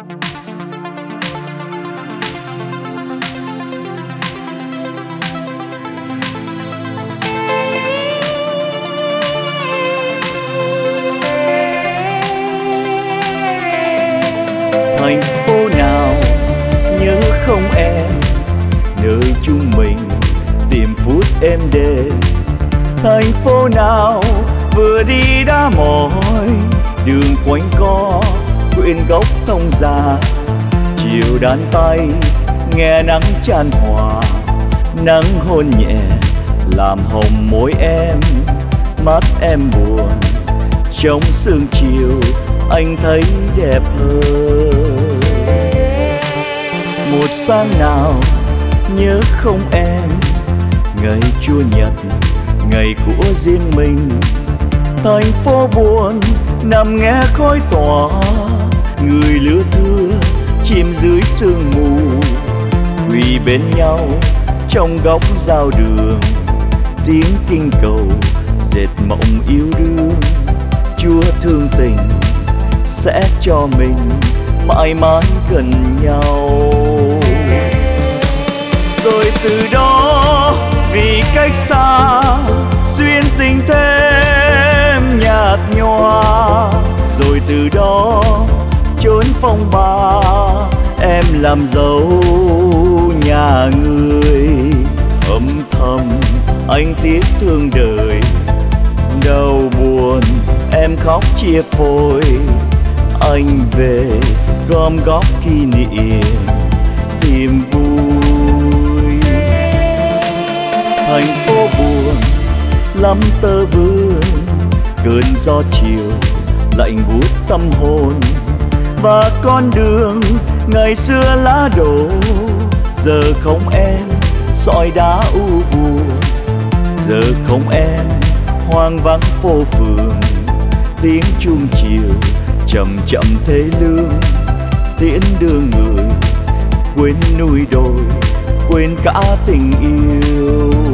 thành phố nào nhớ không em? Nơi chúng mình tìm phút êm đềm. Thành phố nào vừa đi đã mỏi, đường quanh co quyện góc thông già, chiều đàn tay, nghe nắng tràn hòa. Nắng hôn nhẹ, làm hồng môi em, mắt em buồn. Trong sương chiều, anh thấy đẹp hơn. Một sáng nào, nhớ không em. Ngày chua nhật, ngày của riêng mình. Thành phố buồn, nằm nghe khói tỏa người lứa thưa chim dưới sương mù, quỳ bên nhau trong góc giao đường. Tiếng kinh cầu dệt mộng yêu đương, chúa thương tình sẽ cho mình mãi mãi gần nhau. Rồi từ đó, vì cách xa, duyên tình thêm nhạt nhòa. Rồi từ đó phong ba, em làm dấu nhà người. Âm thầm anh tiếc thương đời, đau buồn em khóc chia phôi. Anh về gom góp kỷ niệm tìm vui. Thành phố buồn, lắm tơ vương, cơn gió chiều lạnh buốt tâm hồn và con đường, ngày xưa lá đổ, giờ không em sỏi đá u buồn. Giờ không em, hoang vắng phố phường, tiếng chuông chiều chậm chậm thế lương. Tiễn đưa người, quên núi đồi, quên cả tình yêu.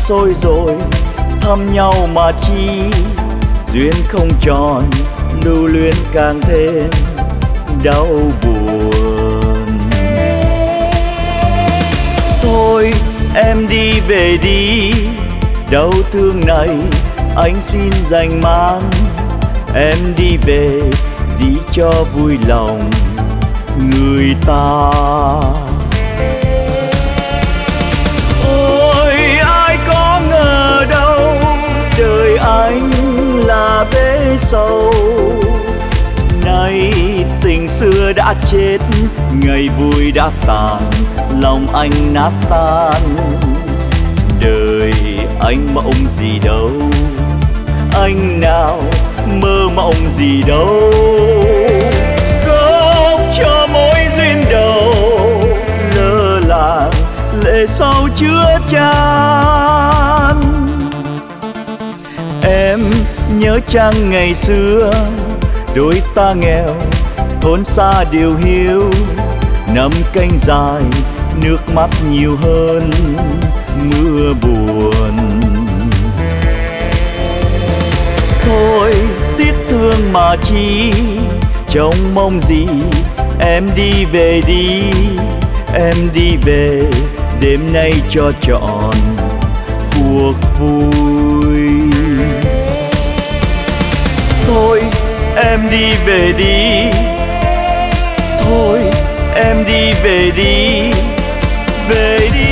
Sôi xôi rồi, thăm nhau mà chi, duyên không tròn, lưu luyến càng thêm đau buồn. Thôi, em đi về đi, đau thương này anh xin dành mang. Em đi về, đi cho vui lòng người ta. Sâu. Nay tình xưa đã chết, ngày vui đã tàn, lòng anh nát tan. Đời anh mộng gì đâu, anh nào mơ mộng gì đâu. Góp cho mối duyên đầu, lơ là lệ sau chứa chan em nhớ chăng ngày xưa, đôi ta nghèo thôn xa điều hiu năm canh dài, nước mắt nhiều hơn mưa buồn. Thôi, tiếc thương mà chi, trông mong gì? Em đi về đi, em đi về, đêm nay cho trọn cuộc vui thôi em đi về đi. Thôi em đi về đi. Về đi.